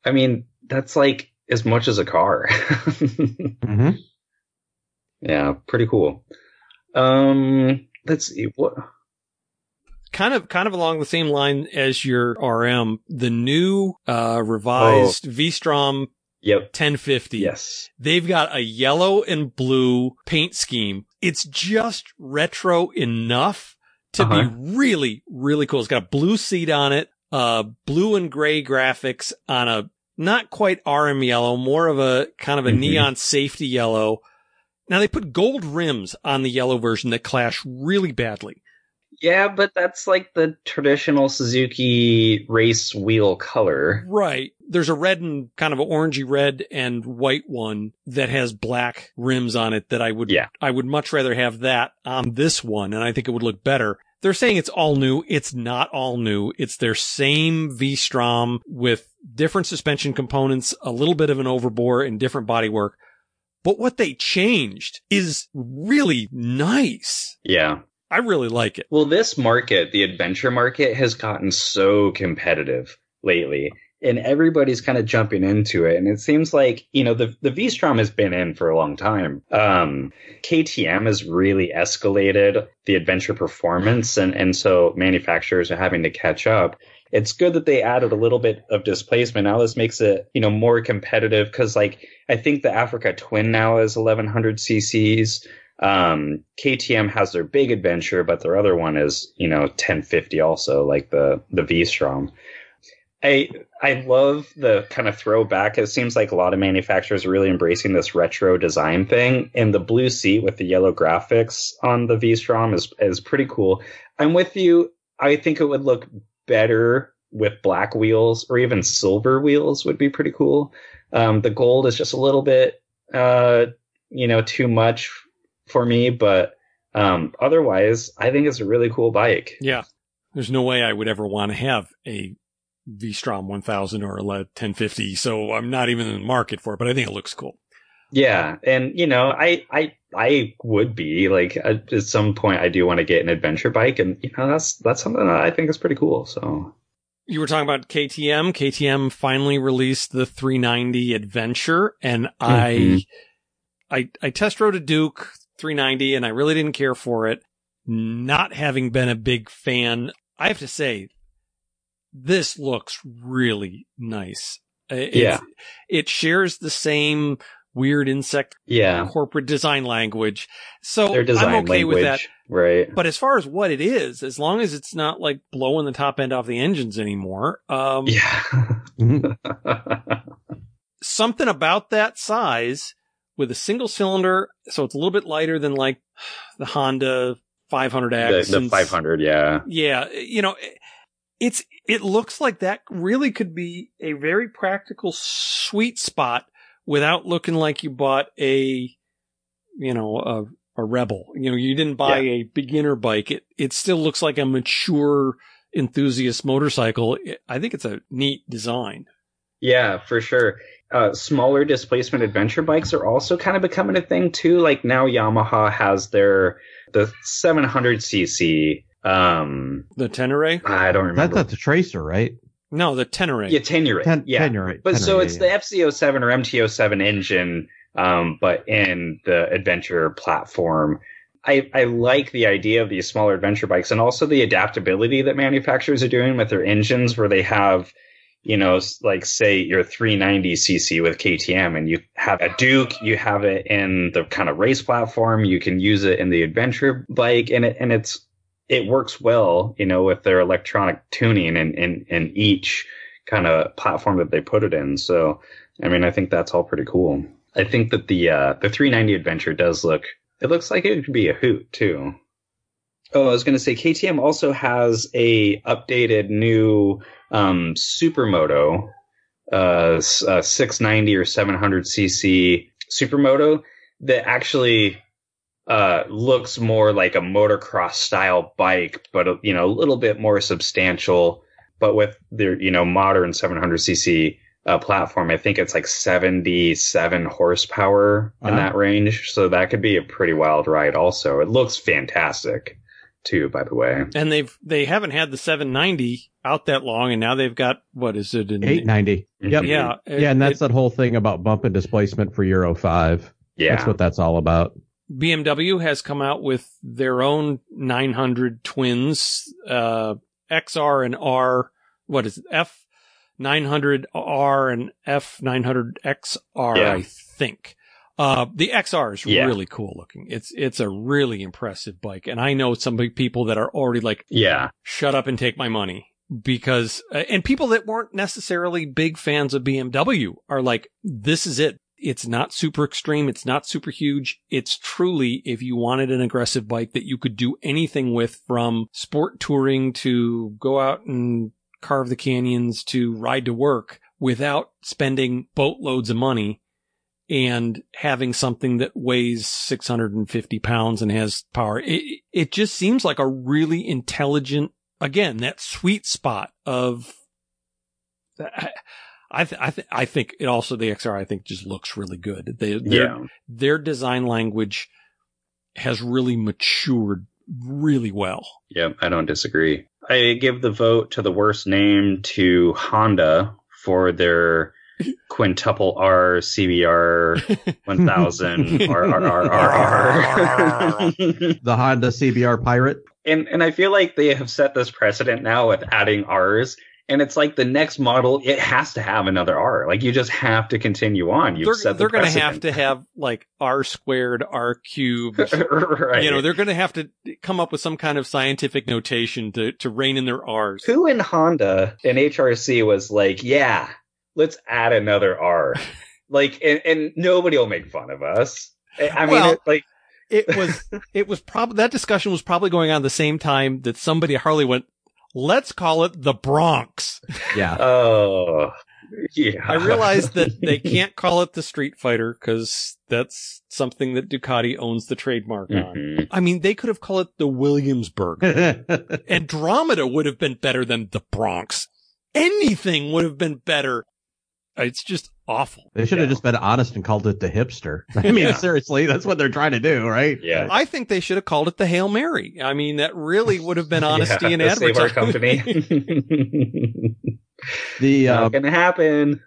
I mean, that's like as much as a car. [laughs] Mm-hmm. yeah, pretty cool. Um, let's see what. Kind of, kind of along the same line as your RM, the new, uh, revised V-Strom Yep. 1050. Yes. They've got a yellow and blue paint scheme. It's just retro enough to Uh-huh. be really, really cool. It's got a blue seat on it, uh, blue and gray graphics on a not quite RM yellow, more of a kind of a Mhm. neon safety yellow. Now they put gold rims on the yellow version that clash really badly. Yeah, but that's like the traditional Suzuki race wheel color. Right. There's a red and kind of an orangey red and white one that has black rims on it that I would, Yeah. I would much rather have that on this one. And I think it would look better. They're saying it's all new. It's not all new. It's their same V-Strom with different suspension components, a little bit of an overbore and different bodywork. But what they changed is really nice. Yeah. I really like it. Well, this market, the adventure market, has gotten so competitive lately, and everybody's kind of jumping into it. And it seems like you know the the V Strom has been in for a long time. Um, KTM has really escalated the adventure performance, and and so manufacturers are having to catch up. it's good that they added a little bit of displacement. Now this makes it, you know, more competitive because like I think the Africa Twin now is 1100 cc's. Um, KTM has their big adventure, but their other one is, you know, 1050 also, like the, the V-Strom. I I love the kind of throwback. It seems like a lot of manufacturers are really embracing this retro design thing. And the blue seat with the yellow graphics on the V-Strom is is pretty cool. I'm with you. I think it would look better with black wheels or even silver wheels would be pretty cool. Um, the gold is just a little bit, uh, you know, too much for me, but um, otherwise, I think it's a really cool bike. Yeah. There's no way I would ever want to have a V-Strom 1000 or a 1050, so I'm not even in the market for it, but I think it looks cool. Yeah, and you know, I I I would be like at some point I do want to get an adventure bike, and you know that's that's something that I think is pretty cool. So you were talking about KTM. KTM finally released the 390 Adventure, and mm-hmm. I I I test rode a Duke 390, and I really didn't care for it. Not having been a big fan, I have to say this looks really nice. It, yeah. It shares the same weird insect yeah. corporate design language. So Their design I'm okay language, with that. Right. But as far as what it is, as long as it's not like blowing the top end off the engines anymore, um, yeah. [laughs] something about that size with a single cylinder, so it's a little bit lighter than like the Honda 500X. The, the 500, yeah. Yeah. You know, it's it looks like that really could be a very practical sweet spot without looking like you bought a you know a, a rebel you know you didn't buy yeah. a beginner bike it it still looks like a mature enthusiast motorcycle i think it's a neat design yeah for sure uh, smaller displacement adventure bikes are also kind of becoming a thing too like now yamaha has their the 700cc um, the Tenere? I don't remember. That's not the Tracer, right? No, the Tenere. Yeah, Tenere. Ten- yeah. Tenere. But Tenere, so it's yeah. the FZ07 or MT07 engine, um, but in the adventure platform. I, I like the idea of these smaller adventure bikes and also the adaptability that manufacturers are doing with their engines where they have, you know, like say your 390cc with KTM and you have a Duke, you have it in the kind of race platform, you can use it in the adventure bike and it, and it's, it works well, you know, with their electronic tuning and in, in each kind of platform that they put it in. So, I mean, I think that's all pretty cool. I think that the uh, the 390 Adventure does look. It looks like it could be a hoot too. Oh, I was going to say KTM also has a updated new um, Supermoto, uh, uh 690 or 700 cc Supermoto that actually uh, looks more like a motocross style bike, but you know a little bit more substantial. But with their you know modern 700cc uh, platform, I think it's like 77 horsepower uh-huh. in that range. So that could be a pretty wild ride. Also, it looks fantastic too. By the way, and they've they haven't had the 790 out that long, and now they've got what is it? An, 890. Yep. Yeah. It, yeah, and that's it, that whole thing about bump and displacement for Euro five. Yeah, that's what that's all about. BMW has come out with their own 900 twins, uh, XR and R. What is it? F 900R and F 900XR, yeah. I think. Uh, the XR is yeah. really cool looking. It's, it's a really impressive bike. And I know some people that are already like, yeah, shut up and take my money because, uh, and people that weren't necessarily big fans of BMW are like, this is it. It's not super extreme. It's not super huge. It's truly, if you wanted an aggressive bike that you could do anything with from sport touring to go out and carve the canyons to ride to work without spending boatloads of money and having something that weighs 650 pounds and has power. It, it just seems like a really intelligent, again, that sweet spot of, I th- I, th- I think it also the XR I think just looks really good. They, yeah. their design language has really matured really well. Yeah, I don't disagree. I give the vote to the worst name to Honda for their quintuple R CBR 1000 RRRR. [laughs] the Honda CBR Pirate. And and I feel like they have set this precedent now with adding R's and it's like the next model it has to have another R. Like you just have to continue on. You've they're set the they're going to have to have like R squared, R cubed. [laughs] right. You know, they're going to have to come up with some kind of scientific notation to, to rein in their R's. Who in Honda and HRC was like, yeah, let's add another R. [laughs] like, and, and nobody will make fun of us. I I mean, Well- it, like, It was, it was probably, that discussion was probably going on the same time that somebody at Harley went, let's call it the Bronx. [laughs] Yeah. [laughs] oh, yeah. I realized that they can't call it the Street Fighter because that's something that Ducati owns the trademark on. Mhm. I mean, they could have called it the Williamsburg. Andromeda would have been better than the Bronx. Anything would have been better. It's just awful. they should have Yeah. just been honest and called it the hipster. [laughs] I mean, Yeah. [laughs] seriously, that's what they're trying to do, right? Yeah. I think they should have called it the Hail Mary. I mean, that really would have been [laughs] honesty yeah, in to save our company. The uh, Not gonna happen.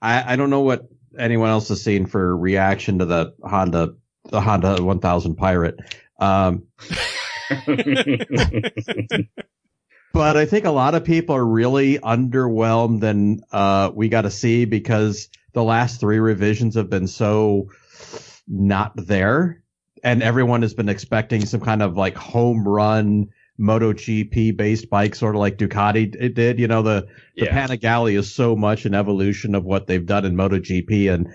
I, I don't know what anyone else has seen for reaction to the Honda the Honda 1000 Pirate. Um, but I think a lot of people are really underwhelmed and uh, we got to see because the last three revisions have been so not there, and everyone has been expecting some kind of like home run MotoGP based bike, sort of like Ducati it did. You know, the the yeah. Panigale is so much an evolution of what they've done in MotoGP, and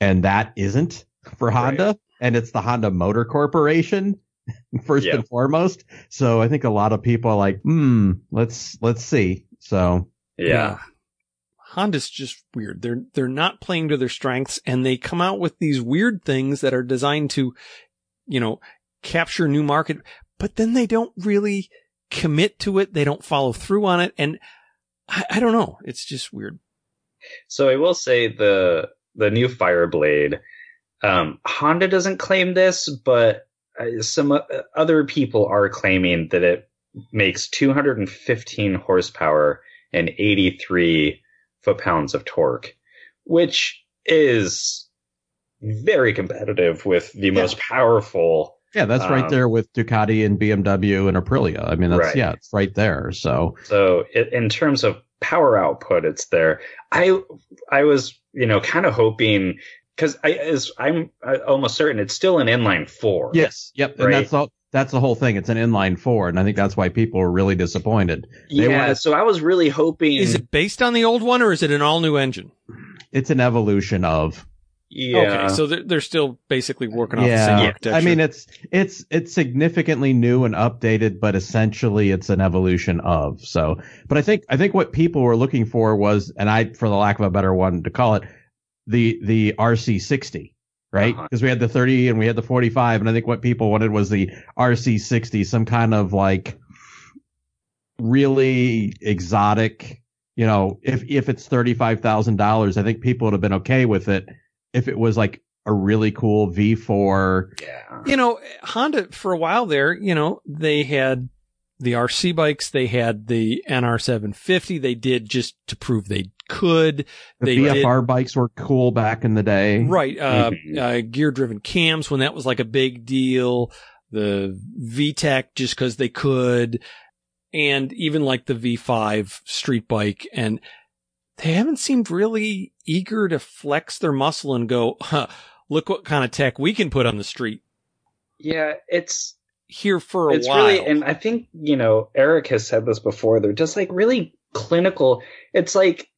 and that isn't for Honda, and it's the Honda Motor Corporation [laughs] first Yeah. and foremost. So I think a lot of people are like, hmm, let's let's see. So yeah. Honda's just weird. They're they're not playing to their strengths and they come out with these weird things that are designed to, you know, capture new market, but then they don't really commit to it. They don't follow through on it. And I, I don't know. It's just weird. So I will say the the new Fireblade. Um, Honda doesn't claim this, but some uh, other people are claiming that it makes 215 horsepower and 83 foot pounds of torque, which is very competitive with the most powerful. yeah, that's right Um, there with Ducati and BMW and Aprilia. I mean, that's Right. yeah, it's right there. So So it, in terms of power output, it's there. I I was you know kind of hoping because I is I'm uh, almost certain it's still an inline four. yes, yep, and Right. that's all. That's the whole thing. It's an inline four, and I think that's why people are really disappointed. They yeah. wanted- so I was really hoping. Is it based on the old one or is it an all new engine? It's an evolution of Yeah. Okay. So they're, they're still basically working off the same Yeah. architecture. I mean, it's it's it's significantly new and updated, but essentially it's an evolution of. So, but I think I think what people were looking for was, and I, for the lack of a better one to call it, the the RC60, right? Uh-huh. Because we had the 30 and we had the 45, and I think what people wanted was the RC60, some kind of like really exotic. You know, if if it's thirty five thousand dollars, I think people would have been okay with it if it was like a really cool V4 yeah. you know, Honda for a while there, you know, they had the RC bikes, they had the NR750, they did just to prove they could. The They VFR bikes were cool back in the day. Right. Uh, Mhm. uh, gear driven cams when that was like a big deal. The VTEC just cause they could. And even like the V5 street bike. And they haven't seemed really eager to flex their muscle and go, huh, look what kind of tech we can put on the street Yeah. It's here for a it's while. really, and I think you know Eric has said this before. They're just like really clinical. It's like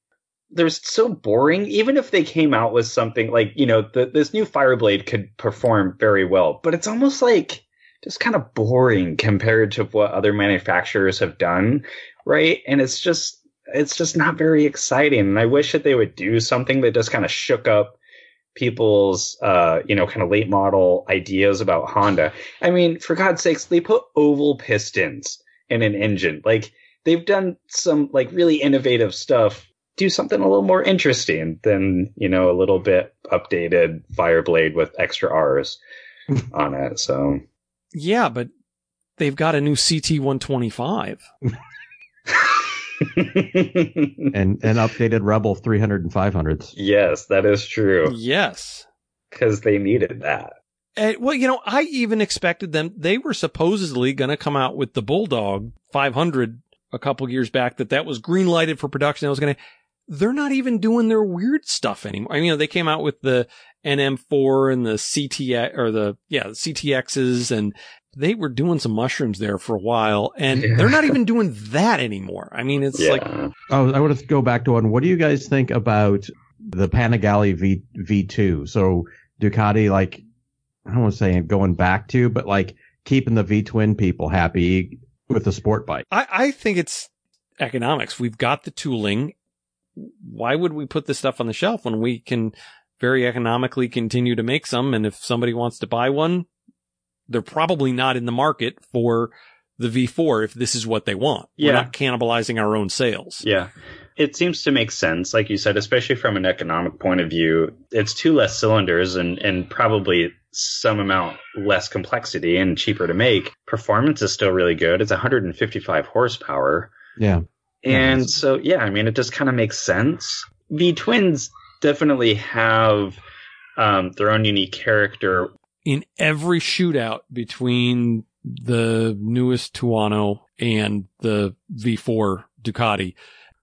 they're so boring. Even if they came out with something like you know the, this new Fireblade could perform very well, but it's almost like just kind of boring compared to what other manufacturers have done, right? And it's just it's just not very exciting. And I wish that they would do something that just kind of shook up people's uh you know kind of late model ideas about Honda. I mean, for God's sakes, they put oval pistons in an engine. Like they've done some like really innovative stuff. Do something a little more interesting than, you know, a little bit updated Fireblade with extra R's [laughs] on it. So yeah, but they've got a new CT 125. [laughs] [laughs] And and updated Rebel 300 and 500s. yes, that is true. Yes. Because they needed that. And, well, you know, I even expected them. They were supposedly going to come out with the Bulldog 500 a couple years back that that was green lighted for production. I was going to, they're not even doing their weird stuff anymore. I mean, you know, they came out with the NM4 and the CTX or the, yeah, the CTXs and they were doing some mushrooms there for a while and Yeah. they're not even doing that anymore. I mean, it's yeah. like, Oh, I want to go back to one. What do you guys think about the Panigale V V2? So Ducati, like, I don't want to say going back to, but like keeping the V twin people happy with the sport bike. I, I think it's economics. We've got the tooling. Why would we put this stuff on the shelf when we can very economically continue to make some? And if somebody wants to buy one, they're probably not in the market for the V4 if this is what they want. Yeah. We're not cannibalizing our own sales. Yeah. It seems to make sense, like you said, especially from an economic point of view. It's two less cylinders and, and probably some amount less complexity and cheaper to make. Performance is still really good. It's 155 horsepower. Yeah. And Nice. so, yeah, I mean, it just kind of makes sense. V twins definitely have um, their own unique character. In every shootout between the newest Tuono and the V4 Ducati,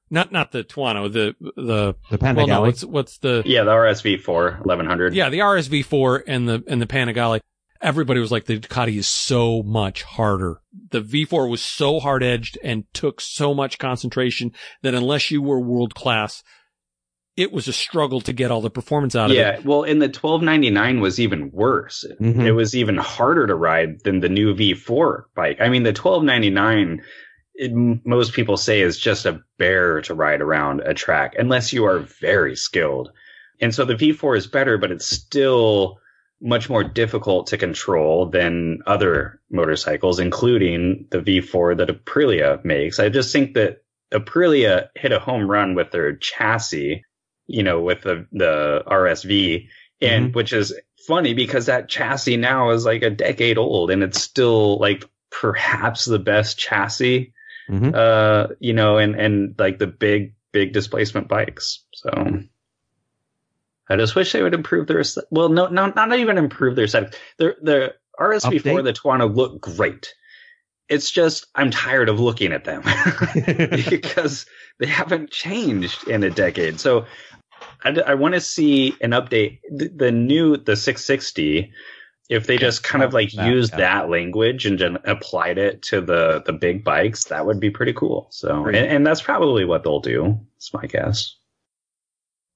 not, not the Tuono, the, the, The well, no, Panigale. what's, what's the, Yeah, the RSV4 1100. Yeah, the RSV4 and the and the Panigale. Everybody was like, the Ducati is so much harder. The V4 was so hard edged and took so much concentration that unless you were world class, it was a struggle to get all the performance out of Yeah, it. Yeah, well, and the 1299 was even worse. Mhm. It was even harder to ride than the new V4 bike. I mean, the 1299, it, most people say is just a bear to ride around a track unless you are very skilled. And so the V4 is better, but it's still much more difficult to control than other motorcycles, including the V4 that Aprilia makes. I just think that Aprilia hit a home run with their chassis, you know, with the, the RSV, and which is funny because that chassis now is like a decade old and it's still like perhaps the best chassis, Mhm. uh, you know, and, and like the big, big displacement bikes. So I just wish they would improve their, well, no, no, not even improve their aesthetic. The, the RSV4, the Tuono look great. It's just, I'm tired of looking at them [laughs] [laughs] because they haven't changed in a decade. So I, want to see an update. The, the new, the 660, if they just kind of like used yeah. that language and then applied it to the, the big bikes, that would be pretty cool. So, and, and that's probably what they'll do. It's my guess.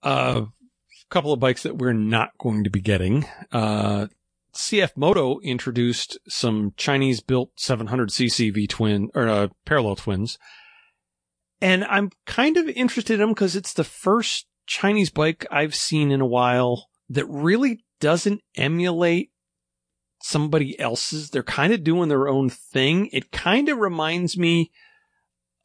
Uh, a couple of bikes that we're not going to be getting. Uh, CF Moto introduced some Chinese built 700cc V twin or uh, parallel twins. And I'm kind of interested in them because it's the first Chinese bike I've seen in a while that really doesn't emulate somebody else's. They're kind of doing their own thing. It kind of reminds me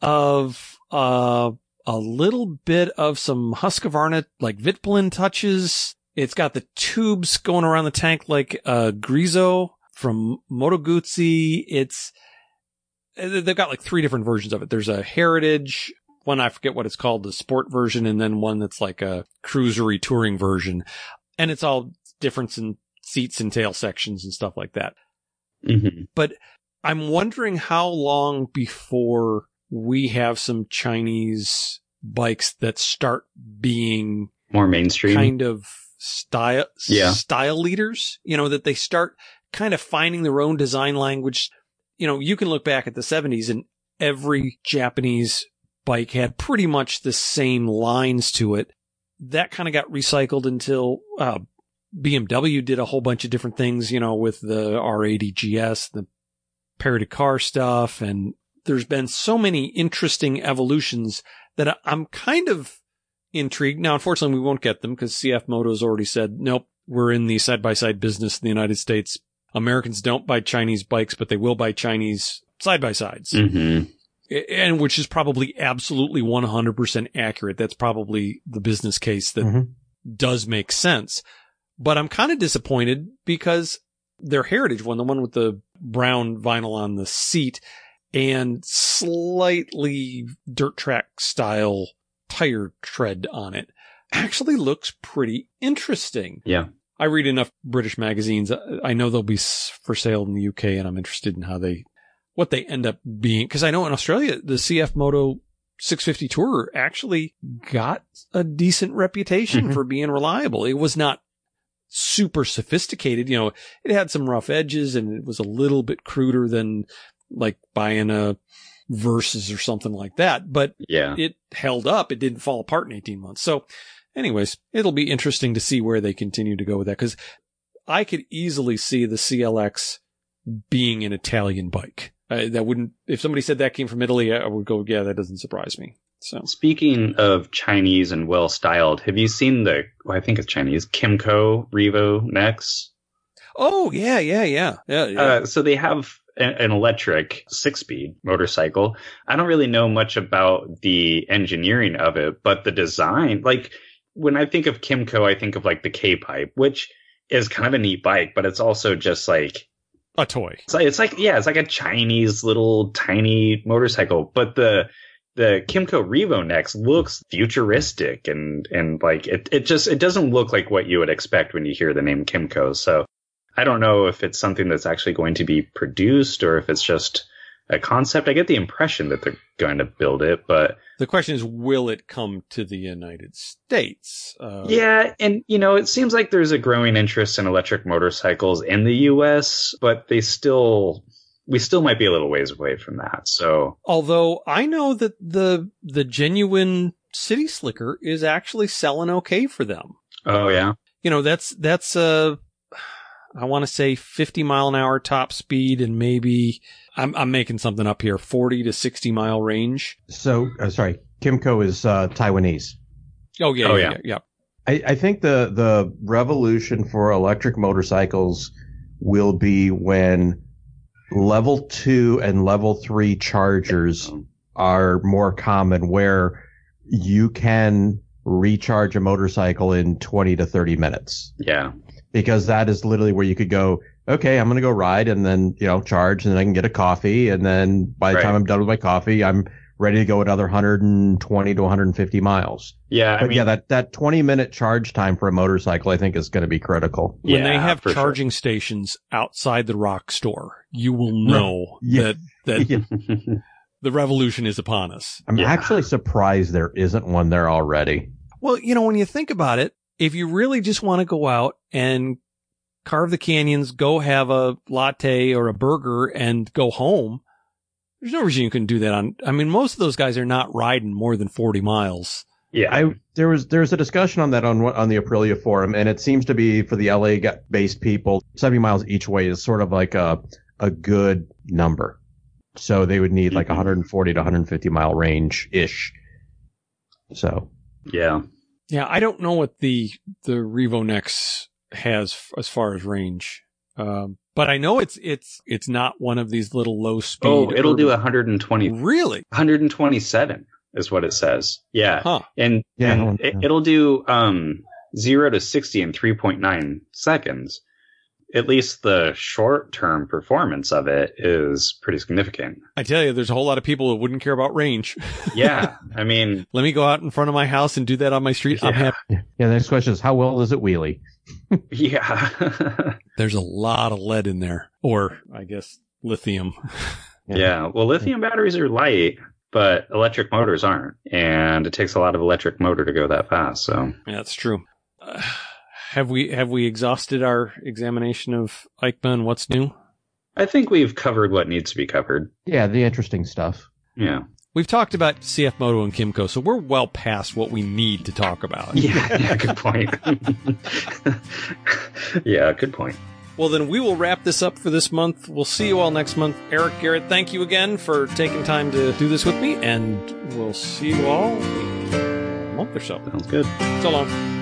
of, uh, a little bit of some Husqvarna like Vitpilen touches. It's got the tubes going around the tank like uh Griso from Moto Guzzi. It's they've got like three different versions of it. There's a heritage one, I forget what it's called, the sport version, and then one that's like a cruisery touring version. And it's all difference in seats and tail sections and stuff like that. Mm-hmm. But I'm wondering how long before we have some Chinese bikes that start being More mainstream. kind of style Yeah. style leaders. You know that they start kind of finding their own design language. You know, you can look back at the 70s and every Japanese bike had pretty much the same lines to it. That kind of got recycled until uh, BMW did a whole bunch of different things. You know, with the R80 GS, the Paris-Dakar stuff, and there's been so many interesting evolutions that I'm kind of intrigued. Now, unfortunately, we won't get them because CF Moto's already said, nope, we're in the side by side business in the United States. Americans don't buy Chinese bikes, but they will buy Chinese side by sides. Mm-hmm. And which is probably absolutely 100% accurate. That's probably the business case that Mhm. does make sense. But I'm kind of disappointed because their heritage one, the one with the brown vinyl on the seat and slightly dirt track style tire tread on it, actually looks pretty interesting. Yeah. I read enough British magazines. I know they'll be for sale in the UK and I'm interested in how they, what they end up being. Cause I know in Australia, the CF Moto 650 Tourer actually got a decent reputation Mhm. for being reliable. It was not super sophisticated. You know, it had some rough edges and it was a little bit cruder than like buying a Versys or something like that, but Yeah. it held up. It didn't fall apart in 18 months. So anyways, it'll be interesting to see where they continue to go with that. Cause I could easily see the CLX being an Italian bike. Uh, that wouldn't, if somebody said that came from Italy, I would go, yeah, that doesn't surprise me. So Speaking of Chinese and well styled, have you seen the, well, I think it's Chinese, Kymco Revo Nex? Oh yeah, yeah, yeah, yeah. yeah. Uh, so they have an electric six speed motorcycle. I don't really know much about the engineering of it, but the design, like when I think of Kymco, I think of like the K pipe, which is kind of a neat bike, but it's also just like, a toy. it's like, it's like, yeah, it's like a Chinese little tiny motorcycle, but the, the Kymco Revo Nex looks futuristic and, and like it, it just, it doesn't look like what you would expect when you hear the name Kymco. So I don't know if it's something that's actually going to be produced or if it's just a concept. I get the impression that they're going to build it, but The question is, will it come to the United States? Uh, yeah, and you know, it seems like there's a growing interest in electric motorcycles in the US, but they still, we still might be a little ways away from that. So Although I know that the the genuine City Slicker is actually selling okay for them. Oh yeah. You know, that's that's uh I want to say 50 mile an hour top speed and maybe I'm I'm making something up here, 40 to 60 mile range. So, uh, sorry, Kymco is uh, Taiwanese. Oh yeah, Oh, yeah, yeah. yeah. I, I think the the revolution for electric motorcycles will be when level two and level three chargers are more common, where you can recharge a motorcycle in 20 to 30 minutes. Yeah. Because that is literally where you could go, okay, I'm going to go ride and then, you know, charge and then I can get a coffee. And then by the Right. time I'm done with my coffee, I'm ready to go another 120 to 150 miles. Yeah. I mean, yeah, that, that 20 minute charge time for a motorcycle, I think is going to be critical. When they have for sure. charging stations outside the rock store, you will know [laughs] Yeah. that that Yeah. [laughs] the revolution is upon us. I'm Yeah. actually surprised there isn't one there already. Well, you know, when you think about it, if you really just want to go out and carve the canyons, go have a latte or a burger and go home, there's no reason you can do that on. I mean, most of those guys are not riding more than 40 miles. yeah. I there was there's a discussion on that on on the Aprilia forum, and it seems to be for the LA based people, 70 miles each way is sort of like a a good number. So they would need like Mhm. 140 to 150 mile range ish. So yeah. Yeah, I don't know what the the Revo Nex has f- as far as range, um, but I know it's it's it's not one of these little low speed. Oh, it'll do urban- 120, really, 127 is what it says. Yeah. huh? And, Yeah, and it, it'll do, um, zero to 60 in 3.9 seconds. At least the short term performance of it is pretty significant. I tell you, there's a whole lot of people that wouldn't care about range. [laughs] Yeah. I mean, Let me go out in front of my house and do that on my street. I'm Yeah. happy. yeah, the next question is how well does it wheelie? [laughs] yeah. [laughs] There's a lot of lead in there, or I guess lithium. yeah. Well, lithium batteries are light, but electric motors aren't. And it takes a lot of electric motor to go that fast. So, Yeah, that's true. Uh, have we have we exhausted our examination of EICMA? What's new? I think we've covered what needs to be covered. Yeah, the interesting stuff. Yeah. We've talked about CF Moto and Kymco, so we're well past what we need to talk about. Yeah. yeah good point. [laughs] yeah. Good point. Well, then we will wrap this up for this month. We'll see you all next month. Eric Garrett, thank you again for taking time to do this with me, and we'll see you all in a month or so. Sounds good. So long.